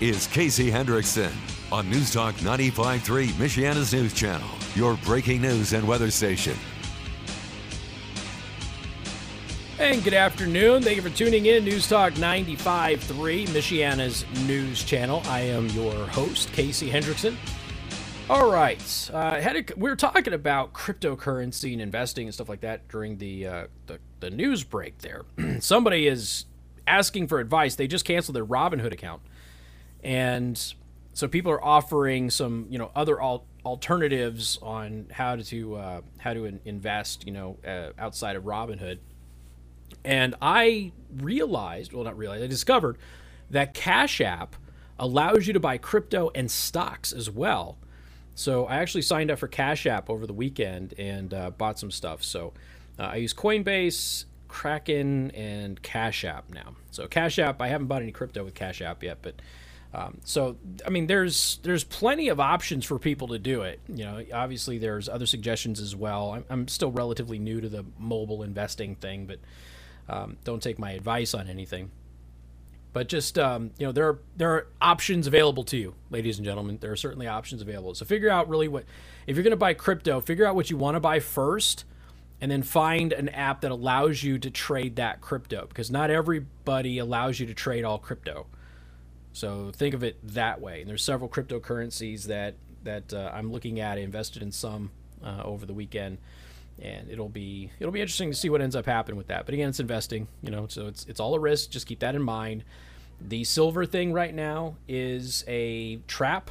is Casey Hendrickson on News Talk 95.3, Michiana's news channel, your breaking news and weather station. And good afternoon. Thank you for tuning in. News Talk 95.3, Michiana's news channel. I am your host, Casey Hendrickson. All right. Uh, a, we were talking about cryptocurrency and investing and stuff like that during the, uh, the, the news break there. Somebody is asking for advice. They just canceled their Robinhood account. And so people are offering some, you know, other al- alternatives on how to uh, how to in- invest, you know, uh, outside of Robinhood. And I realized, well, not realized, I discovered that Cash App allows you to buy crypto and stocks as well. So I actually signed up for Cash App over the weekend and uh, bought some stuff. So uh, I use Coinbase, Kraken, and Cash App now. So Cash App, I haven't bought any crypto with Cash App yet, but um, so I mean, there's there's plenty of options for people to do it. You know, obviously there's other suggestions as well. I'm, I'm still relatively new to the mobile investing thing, but um, don't take my advice on anything. But just um, you know, there are there are options available to you, ladies and gentlemen. There are certainly options available. So figure out really what if you're going to buy crypto, figure out what you want to buy first, and then find an app that allows you to trade that crypto because not everybody allows you to trade all crypto. So think of it that way. And there's several cryptocurrencies that that uh, I'm looking at. I invested in some uh, over the weekend, and it'll be it'll be interesting to see what ends up happening with that. But again, it's investing, you know, so it's it's all a risk. Just keep that in mind. The silver thing right now is a trap.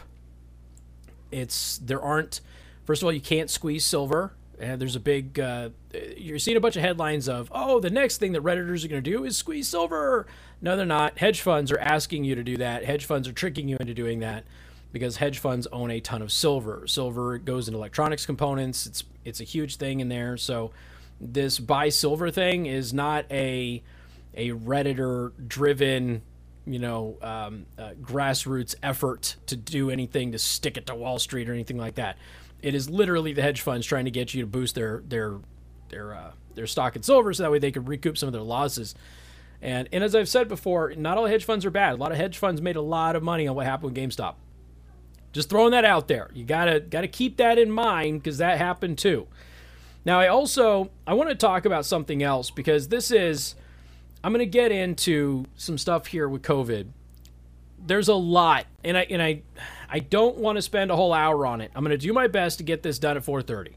It's there aren't. First of all, you can't squeeze silver. And there's a big, uh, you're seeing a bunch of headlines of, oh, the next thing that Redditors are going to do is squeeze silver. No, they're not. Hedge funds are asking you to do that. Hedge funds are tricking you into doing that because hedge funds own a ton of silver. Silver goes into electronics components. It's it's a huge thing in there. So this buy silver thing is not a a redditor driven you know um, uh, grassroots effort to do anything to stick it to Wall Street or anything like that. It is literally the hedge funds trying to get you to boost their their their uh, their stock in silver, so that way they could recoup some of their losses. And and as I've said before, not all hedge funds are bad. A lot of hedge funds made a lot of money on what happened with GameStop. Just throwing that out there. You gotta gotta keep that in mind because that happened too. Now I also I want to talk about something else because this is I'm gonna get into some stuff here with COVID. There's a lot, and I and I I don't want to spend a whole hour on it. I'm going to do my best to get this done at 4:30.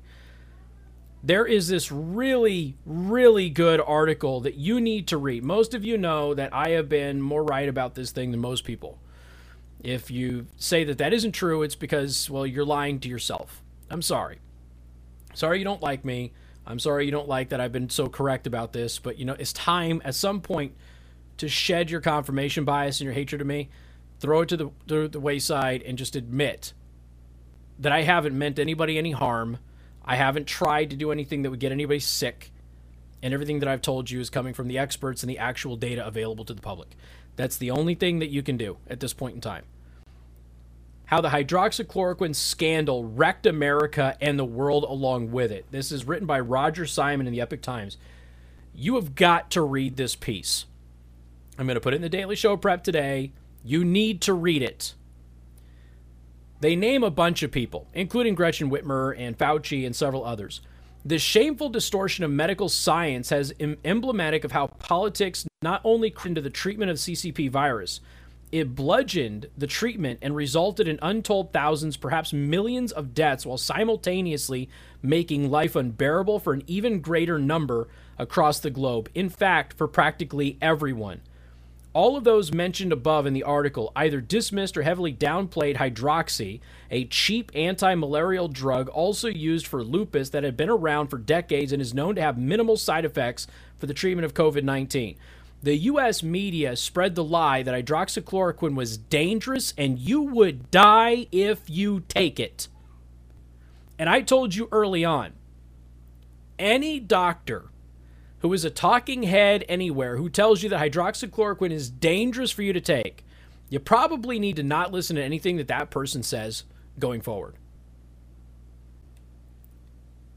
There is this really really good article that you need to read. Most of you know that I have been more right about this thing than most people. If you say that that isn't true, it's because well, you're lying to yourself. I'm sorry. Sorry you don't like me. I'm sorry you don't like that I've been so correct about this, but you know, it's time at some point to shed your confirmation bias and your hatred of me throw it to the, to the wayside and just admit that I haven't meant anybody any harm. I haven't tried to do anything that would get anybody sick. And everything that I've told you is coming from the experts and the actual data available to the public. That's the only thing that you can do at this point in time. How the hydroxychloroquine scandal wrecked America and the world along with it. This is written by Roger Simon in the Epoch Times. You have got to read this piece. I'm going to put it in the Daily Show prep today. You need to read it. They name a bunch of people, including Gretchen Whitmer and Fauci and several others. This shameful distortion of medical science has em- emblematic of how politics not only into the treatment of CCP virus, it bludgeoned the treatment and resulted in untold thousands, perhaps millions of deaths, while simultaneously making life unbearable for an even greater number across the globe. In fact, for practically everyone. All of those mentioned above in the article either dismissed or heavily downplayed hydroxy, a cheap anti malarial drug also used for lupus that had been around for decades and is known to have minimal side effects for the treatment of COVID 19. The U.S. media spread the lie that hydroxychloroquine was dangerous and you would die if you take it. And I told you early on any doctor who is a talking head anywhere who tells you that hydroxychloroquine is dangerous for you to take, you probably need to not listen to anything that that person says going forward.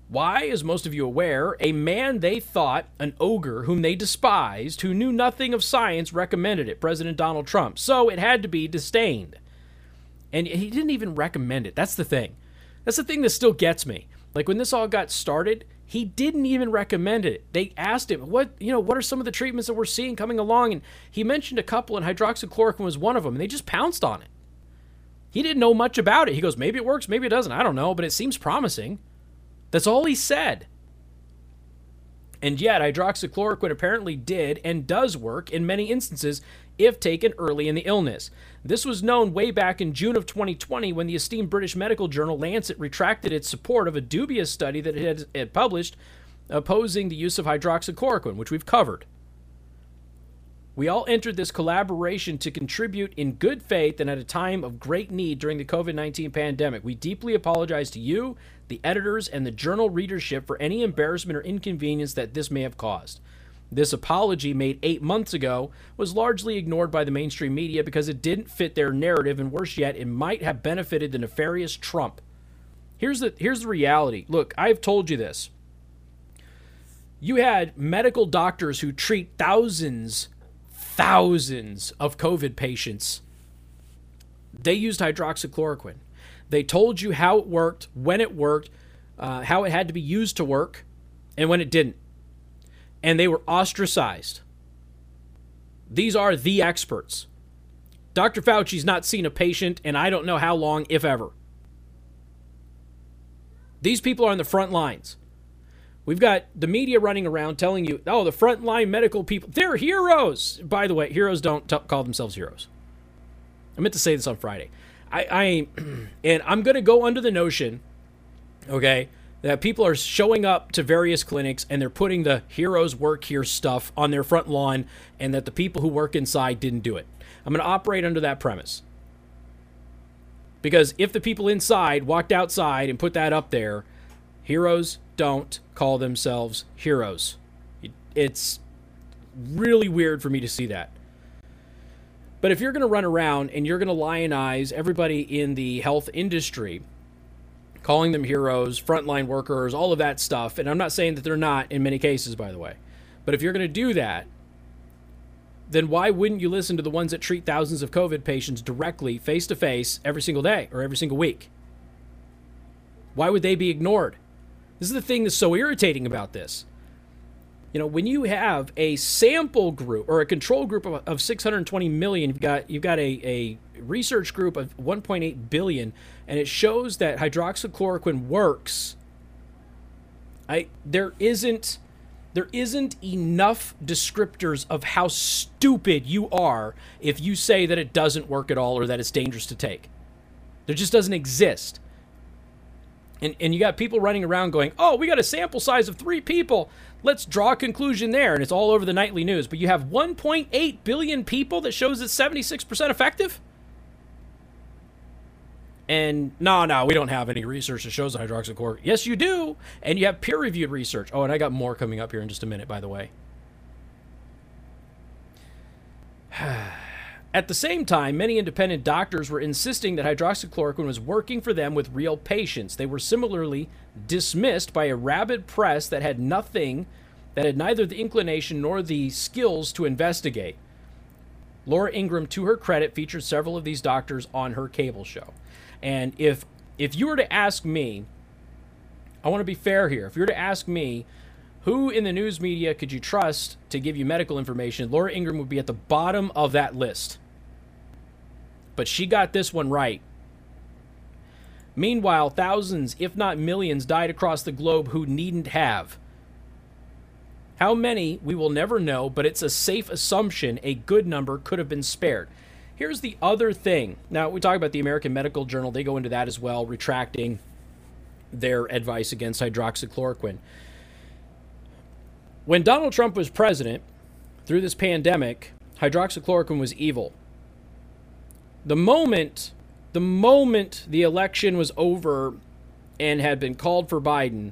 Why, as most of you aware, a man they thought an ogre whom they despised, who knew nothing of science, recommended it, President Donald Trump. So it had to be disdained. And he didn't even recommend it. That's the thing. That's the thing that still gets me. Like when this all got started, he didn't even recommend it. They asked him, "What, you know, what are some of the treatments that we're seeing coming along?" And he mentioned a couple and hydroxychloroquine was one of them, and they just pounced on it. He didn't know much about it. He goes, "Maybe it works, maybe it doesn't. I don't know, but it seems promising." That's all he said. And yet, hydroxychloroquine apparently did and does work in many instances if taken early in the illness. This was known way back in June of 2020 when the esteemed British medical journal Lancet retracted its support of a dubious study that it had, published opposing the use of hydroxychloroquine, which we've covered. We all entered this collaboration to contribute in good faith and at a time of great need during the COVID 19 pandemic. We deeply apologize to you, the editors, and the journal readership for any embarrassment or inconvenience that this may have caused. This apology, made eight months ago, was largely ignored by the mainstream media because it didn't fit their narrative, and worse yet, it might have benefited the nefarious Trump. Here's the, here's the reality. Look, I've told you this. You had medical doctors who treat thousands thousands of COVID patients. They used hydroxychloroquine. They told you how it worked, when it worked, uh, how it had to be used to work, and when it didn't. And they were ostracized. These are the experts. Dr. Fauci's not seen a patient, and I don't know how long, if ever. These people are on the front lines. We've got the media running around telling you, oh, the frontline medical people, they're heroes. By the way, heroes don't t- call themselves heroes. I meant to say this on Friday. I, I and I'm going to go under the notion, okay, that people are showing up to various clinics and they're putting the heroes work here stuff on their front lawn and that the people who work inside didn't do it. I'm going to operate under that premise. Because if the people inside walked outside and put that up there, heroes don't call themselves heroes. It's really weird for me to see that. But if you're going to run around and you're going to lionize everybody in the health industry, calling them heroes, frontline workers, all of that stuff, and I'm not saying that they're not in many cases, by the way, but if you're going to do that, then why wouldn't you listen to the ones that treat thousands of COVID patients directly, face to face, every single day or every single week? Why would they be ignored? This is the thing that's so irritating about this. You know, when you have a sample group or a control group of, of 620 million, you've got you've got a, a research group of 1.8 billion, and it shows that hydroxychloroquine works. I there isn't there isn't enough descriptors of how stupid you are if you say that it doesn't work at all or that it's dangerous to take. There just doesn't exist. And, and you got people running around going, oh, we got a sample size of three people. Let's draw a conclusion there. And it's all over the nightly news. But you have 1.8 billion people that shows it's 76% effective? And no, no, we don't have any research that shows hydroxychloroquine. Yes, you do. And you have peer reviewed research. Oh, and I got more coming up here in just a minute, by the way. At the same time, many independent doctors were insisting that hydroxychloroquine was working for them with real patients. They were similarly dismissed by a rabid press that had nothing, that had neither the inclination nor the skills to investigate. Laura Ingraham, to her credit, featured several of these doctors on her cable show. And if if you were to ask me, I want to be fair here. If you were to ask me, who in the news media could you trust to give you medical information? Laura Ingraham would be at the bottom of that list but she got this one right. Meanwhile, thousands, if not millions, died across the globe who needn't have. How many, we will never know, but it's a safe assumption a good number could have been spared. Here's the other thing. Now, we talk about the American Medical Journal, they go into that as well, retracting their advice against hydroxychloroquine. When Donald Trump was president, through this pandemic, hydroxychloroquine was evil the moment the moment the election was over and had been called for Biden,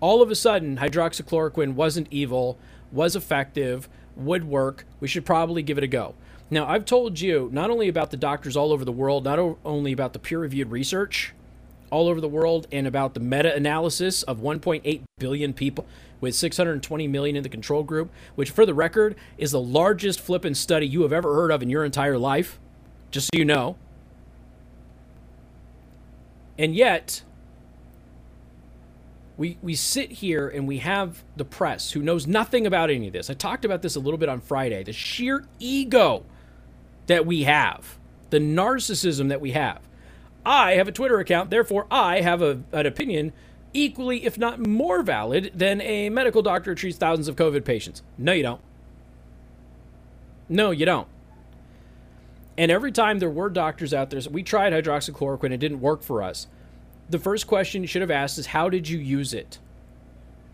all of a sudden hydroxychloroquine wasn't evil, was effective, would work. We should probably give it a go. Now, I've told you not only about the doctors all over the world, not only about the peer reviewed research, all over the world and about the meta analysis of 1.8 billion people with 620 million in the control group, which, for the record, is the largest flipping study you have ever heard of in your entire life, just so you know. And yet, we, we sit here and we have the press who knows nothing about any of this. I talked about this a little bit on Friday. The sheer ego that we have, the narcissism that we have. I have a Twitter account, therefore, I have a, an opinion equally, if not more valid, than a medical doctor who treats thousands of COVID patients. No, you don't. No, you don't. And every time there were doctors out there, we tried hydroxychloroquine, it didn't work for us. The first question you should have asked is, How did you use it?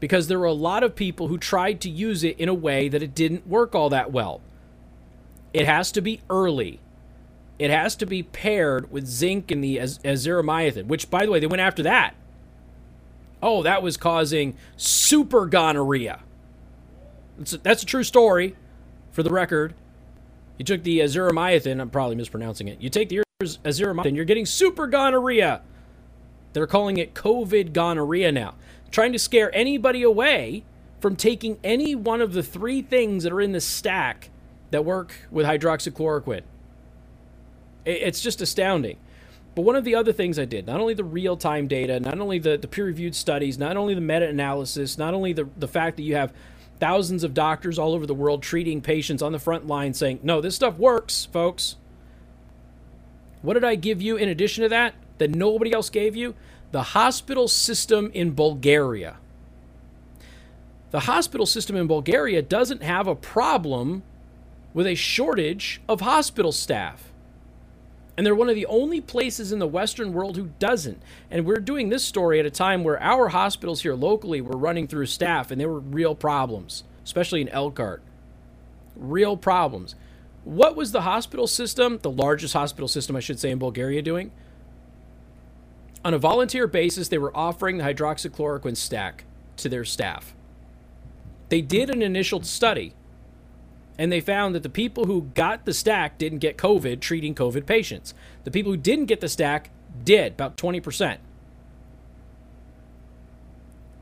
Because there were a lot of people who tried to use it in a way that it didn't work all that well. It has to be early. It has to be paired with zinc and the az- azithromycin, which, by the way, they went after that. Oh, that was causing super gonorrhea. That's a, that's a true story, for the record. You took the azithromycin, I'm probably mispronouncing it. You take the azithromycin, you're getting super gonorrhea. They're calling it COVID gonorrhea now, trying to scare anybody away from taking any one of the three things that are in the stack that work with hydroxychloroquine. It's just astounding. But one of the other things I did, not only the real time data, not only the, the peer reviewed studies, not only the meta analysis, not only the, the fact that you have thousands of doctors all over the world treating patients on the front line saying, no, this stuff works, folks. What did I give you in addition to that that nobody else gave you? The hospital system in Bulgaria. The hospital system in Bulgaria doesn't have a problem with a shortage of hospital staff. And they're one of the only places in the Western world who doesn't. And we're doing this story at a time where our hospitals here locally were running through staff and there were real problems, especially in Elkhart. Real problems. What was the hospital system, the largest hospital system, I should say, in Bulgaria doing? On a volunteer basis, they were offering the hydroxychloroquine stack to their staff. They did an initial study and they found that the people who got the stack didn't get COVID treating COVID patients. The people who didn't get the stack did, about 20%.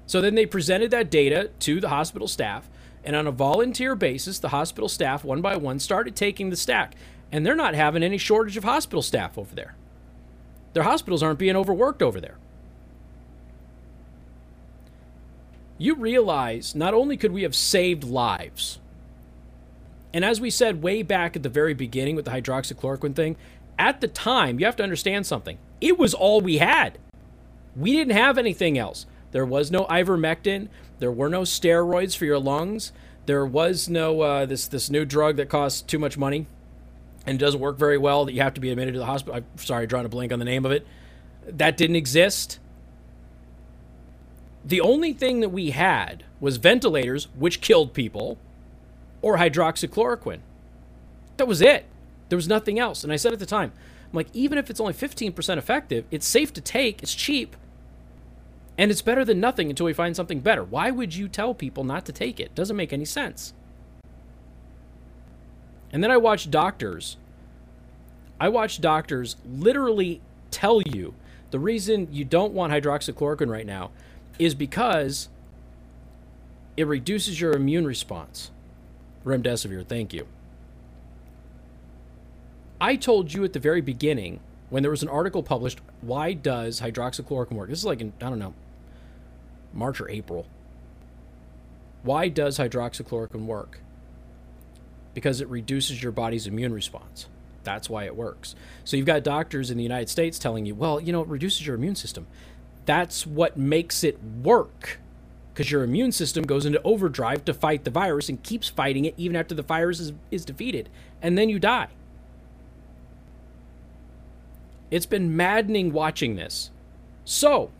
So then they presented that data to the hospital staff, and on a volunteer basis, the hospital staff, one by one, started taking the stack. And they're not having any shortage of hospital staff over there. Their hospitals aren't being overworked over there. You realize not only could we have saved lives, and as we said way back at the very beginning with the hydroxychloroquine thing, at the time, you have to understand something. It was all we had. We didn't have anything else. There was no ivermectin. There were no steroids for your lungs. There was no uh, this this new drug that costs too much money and doesn't work very well that you have to be admitted to the hospital. I'm sorry, drawing a blank on the name of it. That didn't exist. The only thing that we had was ventilators, which killed people or hydroxychloroquine. That was it. There was nothing else. And I said at the time, I'm like, even if it's only 15% effective, it's safe to take, it's cheap, and it's better than nothing until we find something better. Why would you tell people not to take it? Doesn't make any sense. And then I watched doctors. I watched doctors literally tell you the reason you don't want hydroxychloroquine right now is because it reduces your immune response. Remdesivir, thank you. I told you at the very beginning when there was an article published, why does hydroxychloroquine work? This is like in, I don't know, March or April. Why does hydroxychloroquine work? Because it reduces your body's immune response. That's why it works. So you've got doctors in the United States telling you, well, you know, it reduces your immune system. That's what makes it work because your immune system goes into overdrive to fight the virus and keeps fighting it even after the virus is, is defeated. And then you die. It's been maddening watching this. So,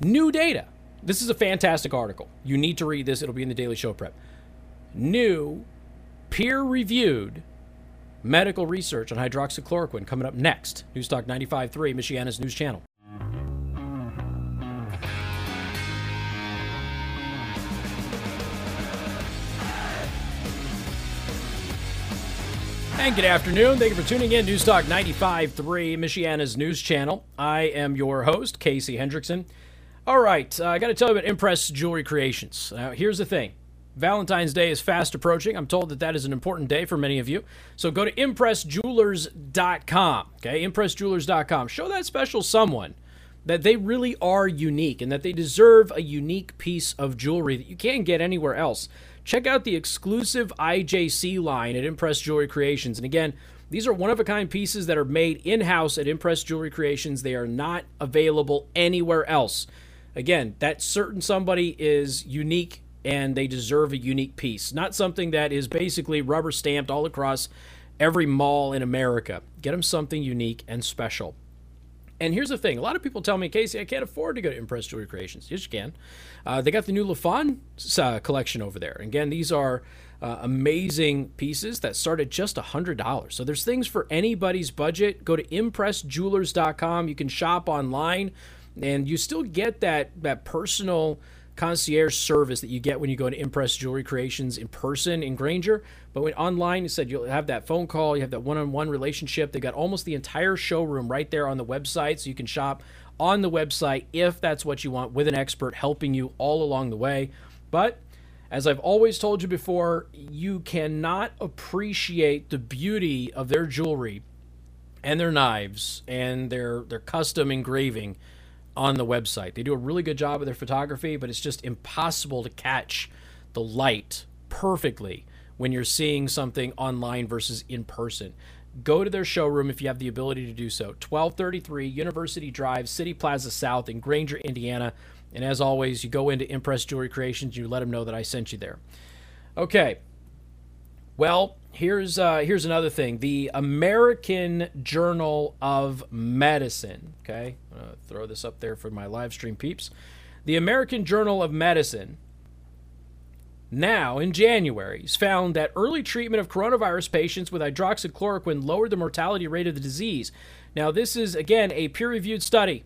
new data. This is a fantastic article. You need to read this, it'll be in the Daily Show Prep. New, peer reviewed medical research on hydroxychloroquine coming up next. Newstalk 95.3, Michiana's news channel. And good afternoon. Thank you for tuning in. News Talk 95.3, Michiana's news channel. I am your host, Casey Hendrickson. All right, uh, I got to tell you about Impress Jewelry Creations. Now, here's the thing Valentine's Day is fast approaching. I'm told that that is an important day for many of you. So go to ImpressJewelers.com. Okay, ImpressJewelers.com. Show that special someone that they really are unique and that they deserve a unique piece of jewelry that you can't get anywhere else. Check out the exclusive IJC line at Impress Jewelry Creations. And again, these are one of a kind pieces that are made in house at Impress Jewelry Creations. They are not available anywhere else. Again, that certain somebody is unique and they deserve a unique piece, not something that is basically rubber stamped all across every mall in America. Get them something unique and special. And here's the thing: a lot of people tell me, Casey, I can't afford to go to Impress Jewelry Creations. Yes, you can. Uh, they got the new Lafon uh, collection over there. Again, these are uh, amazing pieces that start at just $100. So there's things for anybody's budget. Go to impressjewelers.com. You can shop online, and you still get that that personal concierge service that you get when you go to Impress Jewelry Creations in person in Granger. But when online, you said you'll have that phone call, you have that one-on-one relationship. They've got almost the entire showroom right there on the website, so you can shop on the website if that's what you want, with an expert helping you all along the way. But as I've always told you before, you cannot appreciate the beauty of their jewelry and their knives and their their custom engraving on the website. They do a really good job of their photography, but it's just impossible to catch the light perfectly when you're seeing something online versus in person. Go to their showroom if you have the ability to do so. 1233 University Drive, City Plaza South in Granger, Indiana. And as always, you go into Impress Jewelry Creations, you let them know that I sent you there. Okay. Well, here's uh, here's another thing. The American Journal of Medicine. Okay, throw this up there for my live stream peeps. The American Journal of Medicine. Now, in January, found that early treatment of coronavirus patients with hydroxychloroquine lowered the mortality rate of the disease. Now, this is, again, a peer reviewed study.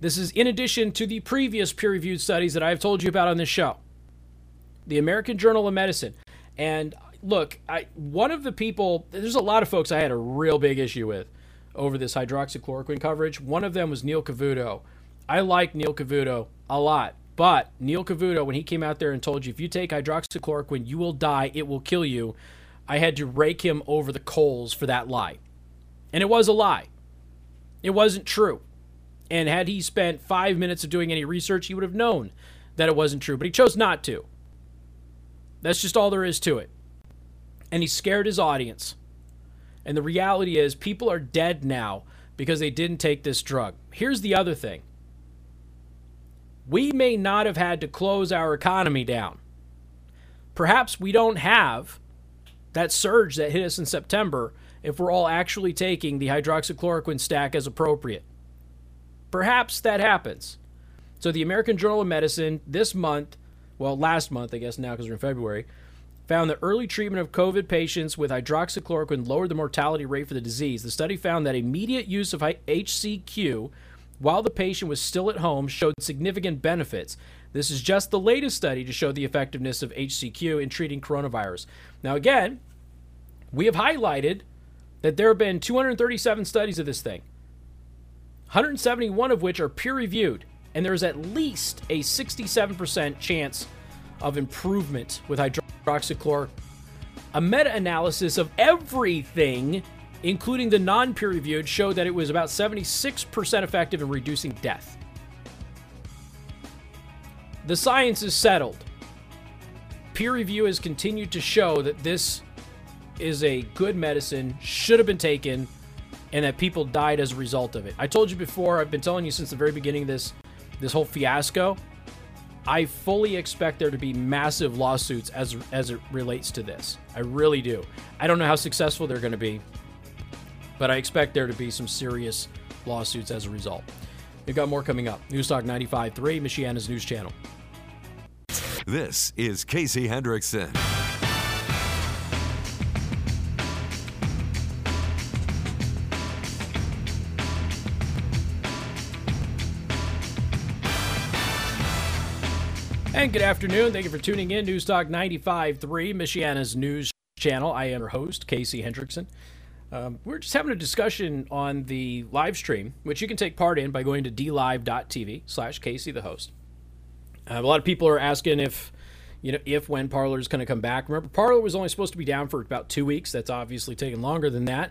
This is in addition to the previous peer reviewed studies that I've told you about on this show. The American Journal of Medicine. And look, I one of the people there's a lot of folks I had a real big issue with over this hydroxychloroquine coverage. One of them was Neil Cavuto. I like Neil Cavuto a lot, but Neil Cavuto, when he came out there and told you if you take hydroxychloroquine, you will die, it will kill you, I had to rake him over the coals for that lie. And it was a lie. It wasn't true. And had he spent five minutes of doing any research, he would have known that it wasn't true, but he chose not to. That's just all there is to it and he scared his audience. And the reality is, people are dead now because they didn't take this drug. Here's the other thing we may not have had to close our economy down. Perhaps we don't have that surge that hit us in September if we're all actually taking the hydroxychloroquine stack as appropriate. Perhaps that happens. So, the American Journal of Medicine this month, well, last month, I guess now because we're in February, found that early treatment of COVID patients with hydroxychloroquine lowered the mortality rate for the disease. The study found that immediate use of HCQ while the patient was still at home showed significant benefits. This is just the latest study to show the effectiveness of HCQ in treating coronavirus. Now, again, we have highlighted that there have been 237 studies of this thing, 171 of which are peer reviewed, and there's at least a 67% chance of improvement with hydroxychloroquine. A meta analysis of everything, including the non peer reviewed, showed that it was about 76% effective in reducing death. The science is settled. Peer review has continued to show that this is a good medicine, should have been taken, and that people died as a result of it. I told you before, I've been telling you since the very beginning of this this whole fiasco I fully expect there to be massive lawsuits as as it relates to this. I really do. I don't know how successful they're going to be, but I expect there to be some serious lawsuits as a result. We've got more coming up. Newstalk 95.3, Michiana's news channel. This is Casey Hendrickson. And good afternoon. Thank you for tuning in. News Talk 95.3, Michiana's news channel. I am your host, Casey Hendrickson. Um, we're just having a discussion on the live stream, which you can take part in by going to dlive.tv slash Casey the host. Uh, a lot of people are asking if, you know, if when Parler is going to come back. Remember, Parler was only supposed to be down for about two weeks. That's obviously taken longer than that.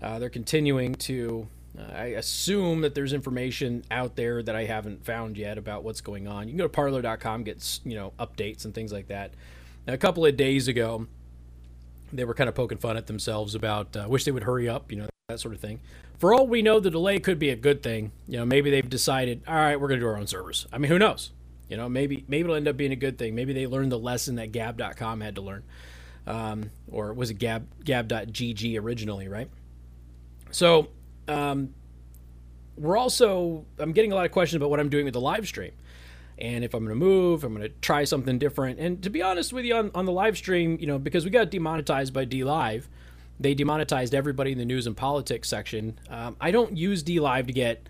Uh, they're continuing to. I assume that there's information out there that I haven't found yet about what's going on. You can go to parler.com, get you know updates and things like that. Now, a couple of days ago, they were kind of poking fun at themselves about uh, wish they would hurry up, you know, that sort of thing. For all we know, the delay could be a good thing. You know, maybe they've decided, all right, we're going to do our own servers. I mean, who knows? You know, maybe maybe it'll end up being a good thing. Maybe they learned the lesson that Gab.com had to learn, um, or was it Gab Gab.gg originally, right? So, um, we're also I'm getting a lot of questions about what I'm doing with the live stream and if I'm going to move, I'm going to try something different. And to be honest with you, on, on the live stream, you know, because we got demonetized by DLive, they demonetized everybody in the news and politics section. Um, I don't use DLive to get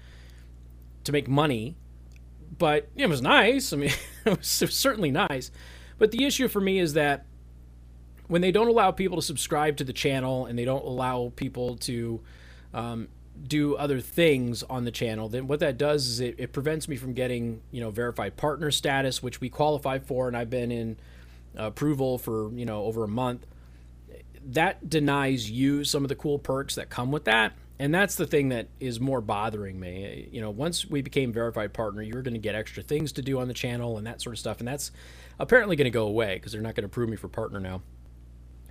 to make money, but it was nice. I mean, it was, it was certainly nice. But the issue for me is that when they don't allow people to subscribe to the channel and they don't allow people to um, do other things on the channel, then what that does is it, it prevents me from getting, you know, verified partner status, which we qualify for, and I've been in approval for, you know, over a month. That denies you some of the cool perks that come with that. And that's the thing that is more bothering me. You know, once we became verified partner, you're going to get extra things to do on the channel and that sort of stuff. And that's apparently going to go away because they're not going to approve me for partner now.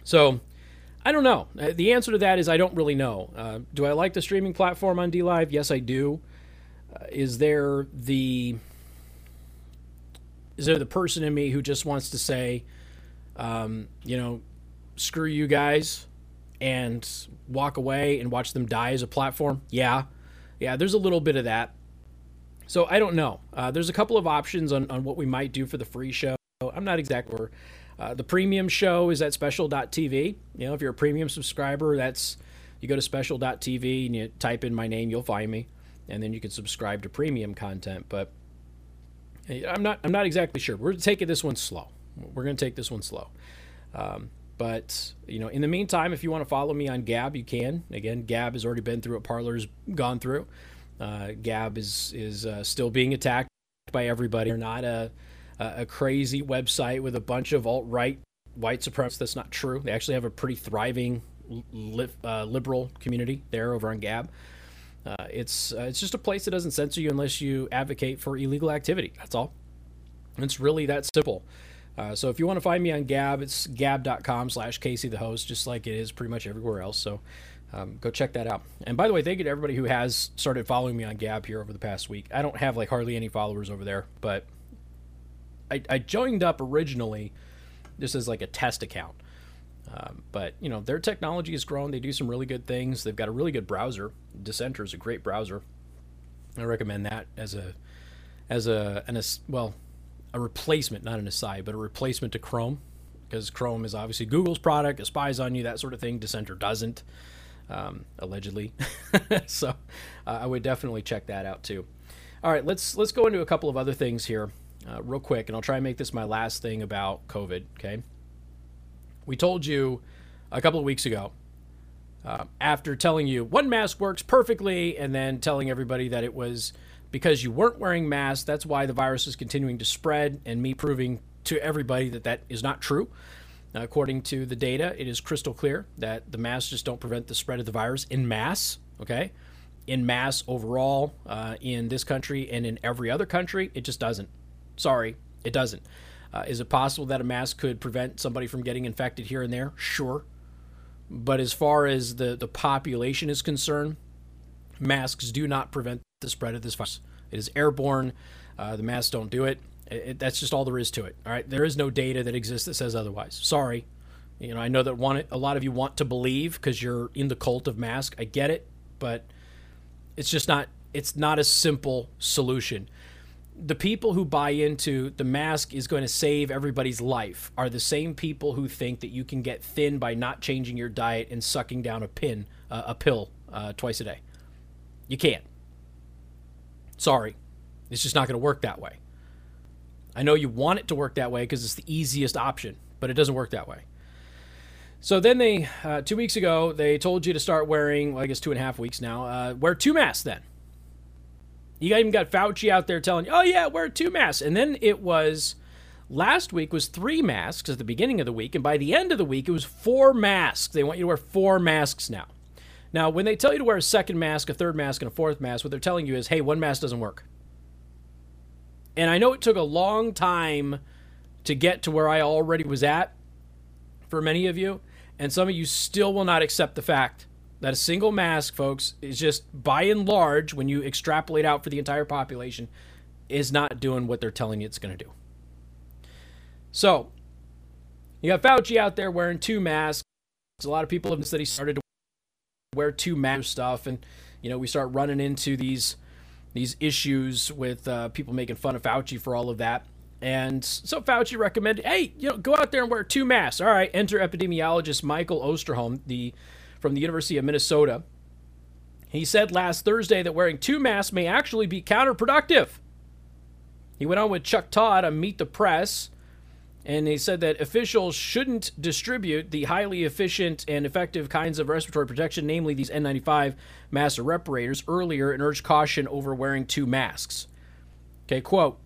So, I don't know. Uh, the answer to that is I don't really know. Uh, do I like the streaming platform on DLive? Yes, I do. Uh, is there the is there the person in me who just wants to say, um, you know, screw you guys and walk away and watch them die as a platform? Yeah, yeah. There's a little bit of that. So I don't know. Uh, there's a couple of options on, on what we might do for the free show. I'm not exactly sure uh, the premium show is at special.tv. You know, if you're a premium subscriber, that's you go to special.tv and you type in my name, you'll find me, and then you can subscribe to premium content. But I'm not I'm not exactly sure. We're taking this one slow. We're going to take this one slow. Um, but you know, in the meantime, if you want to follow me on Gab, you can. Again, Gab has already been through what Parler's gone through. Uh, Gab is is uh, still being attacked by everybody. They're not a a crazy website with a bunch of alt right white supremacists. That's not true. They actually have a pretty thriving li- uh, liberal community there over on Gab. Uh, it's uh, it's just a place that doesn't censor you unless you advocate for illegal activity. That's all. It's really that simple. Uh, so if you want to find me on Gab, it's gab.com slash Casey the host, just like it is pretty much everywhere else. So um, go check that out. And by the way, thank you to everybody who has started following me on Gab here over the past week. I don't have like hardly any followers over there, but I, I joined up originally just as like a test account. Um, but you know their technology has grown. They do some really good things. They've got a really good browser. Dissenter is a great browser. I recommend that as a as a an well a replacement, not an aside, but a replacement to Chrome because Chrome is obviously Google's product. It spies on you, that sort of thing. Dissenter doesn't, um, allegedly. so uh, I would definitely check that out too. All right, let's let's go into a couple of other things here uh, real quick, and I'll try and make this my last thing about COVID. Okay. We told you a couple of weeks ago, uh, after telling you one mask works perfectly, and then telling everybody that it was because you weren't wearing masks, that's why the virus is continuing to spread, and me proving to everybody that that is not true. Uh, according to the data, it is crystal clear that the masks just don't prevent the spread of the virus in mass. Okay. In mass overall, uh, in this country and in every other country, it just doesn't. Sorry, it doesn't. Uh, is it possible that a mask could prevent somebody from getting infected here and there? Sure. But as far as the, the population is concerned, masks do not prevent the spread of this virus. It is airborne. Uh, the masks don't do it. It, it. That's just all there is to it. All right. There is no data that exists that says otherwise. Sorry. You know, I know that one, a lot of you want to believe because you're in the cult of mask. I get it, but it's just not. It's not a simple solution the people who buy into the mask is going to save everybody's life are the same people who think that you can get thin by not changing your diet and sucking down a pin, uh, a pill uh, twice a day. You can't. Sorry, it's just not going to work that way. I know you want it to work that way because it's the easiest option, but it doesn't work that way. So then they, uh, two weeks ago, they told you to start wearing, well, I guess two and a half weeks now, uh, wear two masks then. You even got Fauci out there telling you, oh, yeah, wear two masks. And then it was, last week was three masks at the beginning of the week. And by the end of the week, it was four masks. They want you to wear four masks now. Now, when they tell you to wear a second mask, a third mask, and a fourth mask, what they're telling you is, hey, one mask doesn't work. And I know it took a long time to get to where I already was at for many of you. And some of you still will not accept the fact that a single mask, folks, is just by and large, when you extrapolate out for the entire population, is not doing what they're telling you it's going to do. So, you got Fauci out there wearing two masks. A lot of people have said he started to wear two mask stuff, and you know we start running into these these issues with uh, people making fun of Fauci for all of that. And so Fauci recommended, hey, you know, go out there and wear two masks. All right, enter epidemiologist Michael Osterholm, the from the University of Minnesota. He said last Thursday that wearing two masks may actually be counterproductive. He went on with Chuck Todd on Meet the Press, and he said that officials shouldn't distribute the highly efficient and effective kinds of respiratory protection, namely these N95 mask or respirators, earlier and urged caution over wearing two masks. Okay, quote,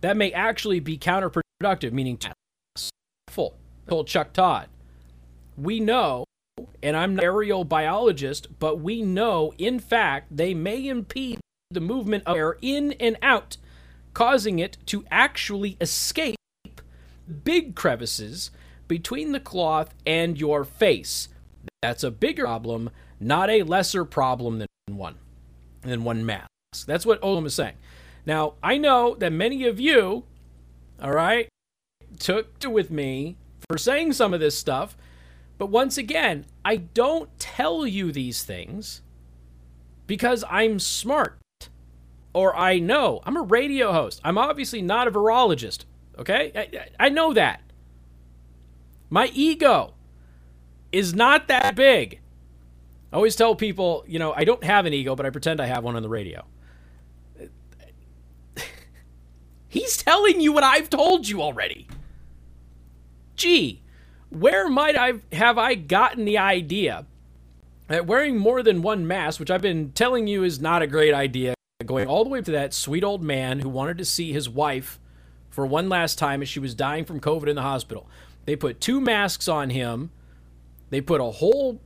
that may actually be counterproductive, meaning full. Told Chuck Todd. We know, and I'm an aerobiologist, but we know, in fact, they may impede the movement of air in and out, causing it to actually escape big crevices between the cloth and your face. That's a bigger problem, not a lesser problem than one, than one mask. That's what Olam is saying. Now, I know that many of you, all right, took to with me for saying some of this stuff, but once again, I don't tell you these things because I'm smart or I know. I'm a radio host. I'm obviously not a virologist, okay? I, I know that. My ego is not that big. I always tell people, you know, I don't have an ego, but I pretend I have one on the radio. He's telling you what I've told you already. Gee, where might I have I gotten the idea that wearing more than one mask, which I've been telling you is not a great idea, going all the way up to that sweet old man who wanted to see his wife for one last time as she was dying from COVID in the hospital. They put two masks on him. They put a whole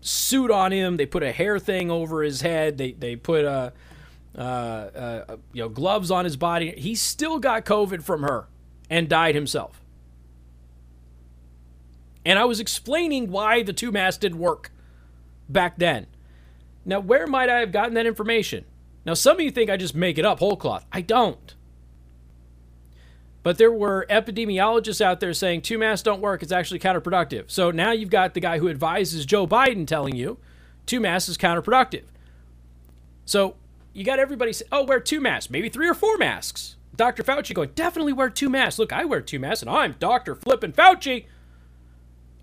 suit on him. They put a hair thing over his head. They they put a uh, uh, you know, gloves on his body. He still got COVID from her and died himself. And I was explaining why the two masks didn't work back then. Now, where might I have gotten that information? Now, some of you think I just make it up whole cloth. I don't. But there were epidemiologists out there saying two masks don't work. It's actually counterproductive. So now you've got the guy who advises Joe Biden telling you two masks is counterproductive. So you got everybody say, oh, wear two masks, maybe three or four masks. Dr. Fauci going, definitely wear two masks. Look, I wear two masks, and I'm Dr. Flippin' Fauci.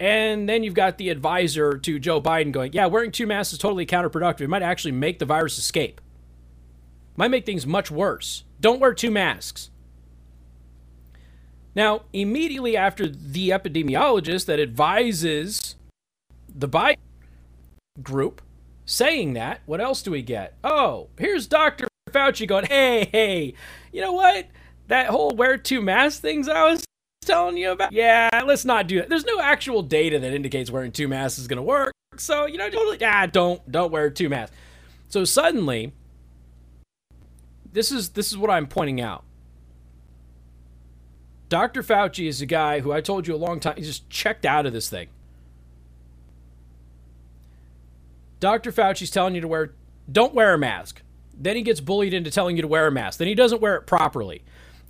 And then you've got the advisor to Joe Biden going, yeah, wearing two masks is totally counterproductive. It might actually make the virus escape. Might make things much worse. Don't wear two masks. Now, immediately after the epidemiologist that advises the Biden group saying that, what else do we get? Oh, here's Dr. Fauci going, hey, hey, you know what? That whole wear two masks things I was telling you about. Yeah, let's not do that. There's no actual data that indicates wearing two masks is going to work. So, you know, totally, ah, don't, don't wear two masks. So suddenly, this is, this is what I'm pointing out. Dr. Fauci is a guy who I told you a long time, he just checked out of this thing. Dr. Fauci's telling you to wear, don't wear a mask. Then he gets bullied into telling you to wear a mask. Then he doesn't wear it properly.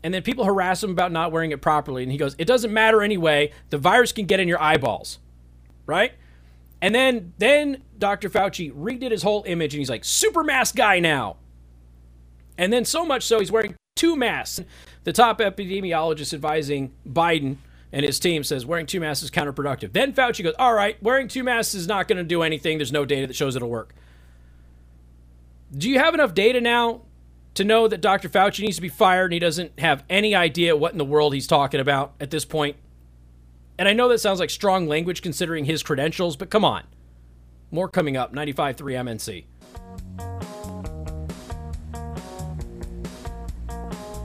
And then people harass him about not wearing it properly. And he goes, it doesn't matter anyway. The virus can get in your eyeballs. Right? And then, then Dr. Fauci redid his whole image and he's like, super mask guy now. And then so much so he's wearing two masks. The top epidemiologist advising Biden and his team says wearing two masks is counterproductive. Then Fauci goes, all right, wearing two masks is not going to do anything. There's no data that shows it'll work. Do you have enough data now to know that Dr. Fauci needs to be fired and he doesn't have any idea what in the world he's talking about at this point? And I know that sounds like strong language considering his credentials, but come on. More coming up, 95.3 MNC.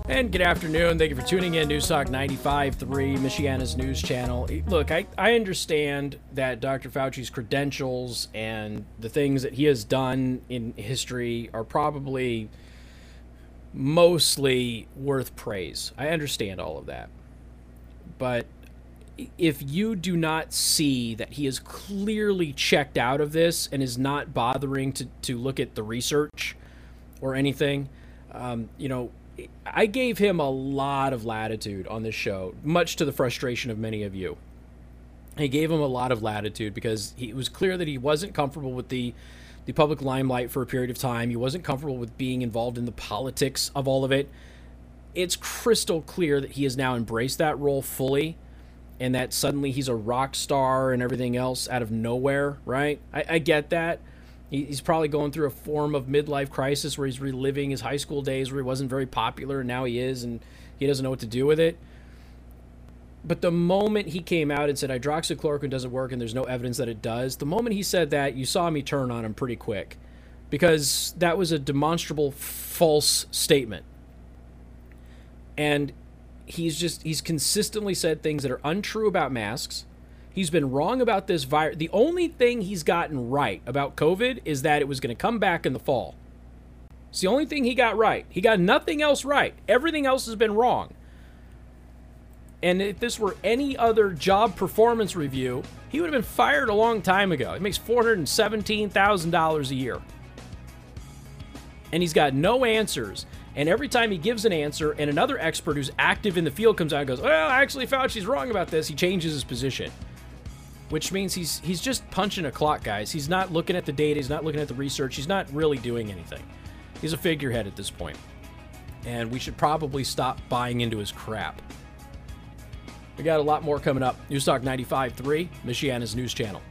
And good afternoon. Thank you for tuning in. News Talk 95.3, Michiana's news channel. Look, I, I understand that Dr. Fauci's credentials and the things that he has done in history are probably mostly worth praise. I understand all of that. But if you do not see that he is clearly checked out of this and is not bothering to, to look at the research or anything, um, you know, I gave him a lot of latitude on this show, much to the frustration of many of you. I gave him a lot of latitude because he, it was clear that he wasn't comfortable with the the public limelight for a period of time. He wasn't comfortable with being involved in the politics of all of it. It's crystal clear that he has now embraced that role fully and that suddenly he's a rock star and everything else out of nowhere, right? I, I get that. He's probably going through a form of midlife crisis where he's reliving his high school days where he wasn't very popular and now he is and he doesn't know what to do with it. But the moment he came out and said hydroxychloroquine doesn't work and there's no evidence that it does, the moment he said that, you saw me turn on him pretty quick because that was a demonstrable false statement. And he's just he's consistently said things that are untrue about masks He's been wrong about this virus. The only thing he's gotten right about COVID is that it was going to come back in the fall. It's the only thing he got right. He got nothing else right. Everything else has been wrong. And if this were any other job performance review, he would have been fired a long time ago. He makes $417,000 a year. And he's got no answers. And every time he gives an answer and another expert who's active in the field comes out and goes, Well, I actually, Fauci's wrong about this, he changes his position which means he's he's just punching a clock, guys. He's not looking at the data, he's not looking at the research, he's not really doing anything. He's a figurehead at this point. And we should probably stop buying into his crap. We got a lot more coming up. News Talk 95.3, Michiana's news channel.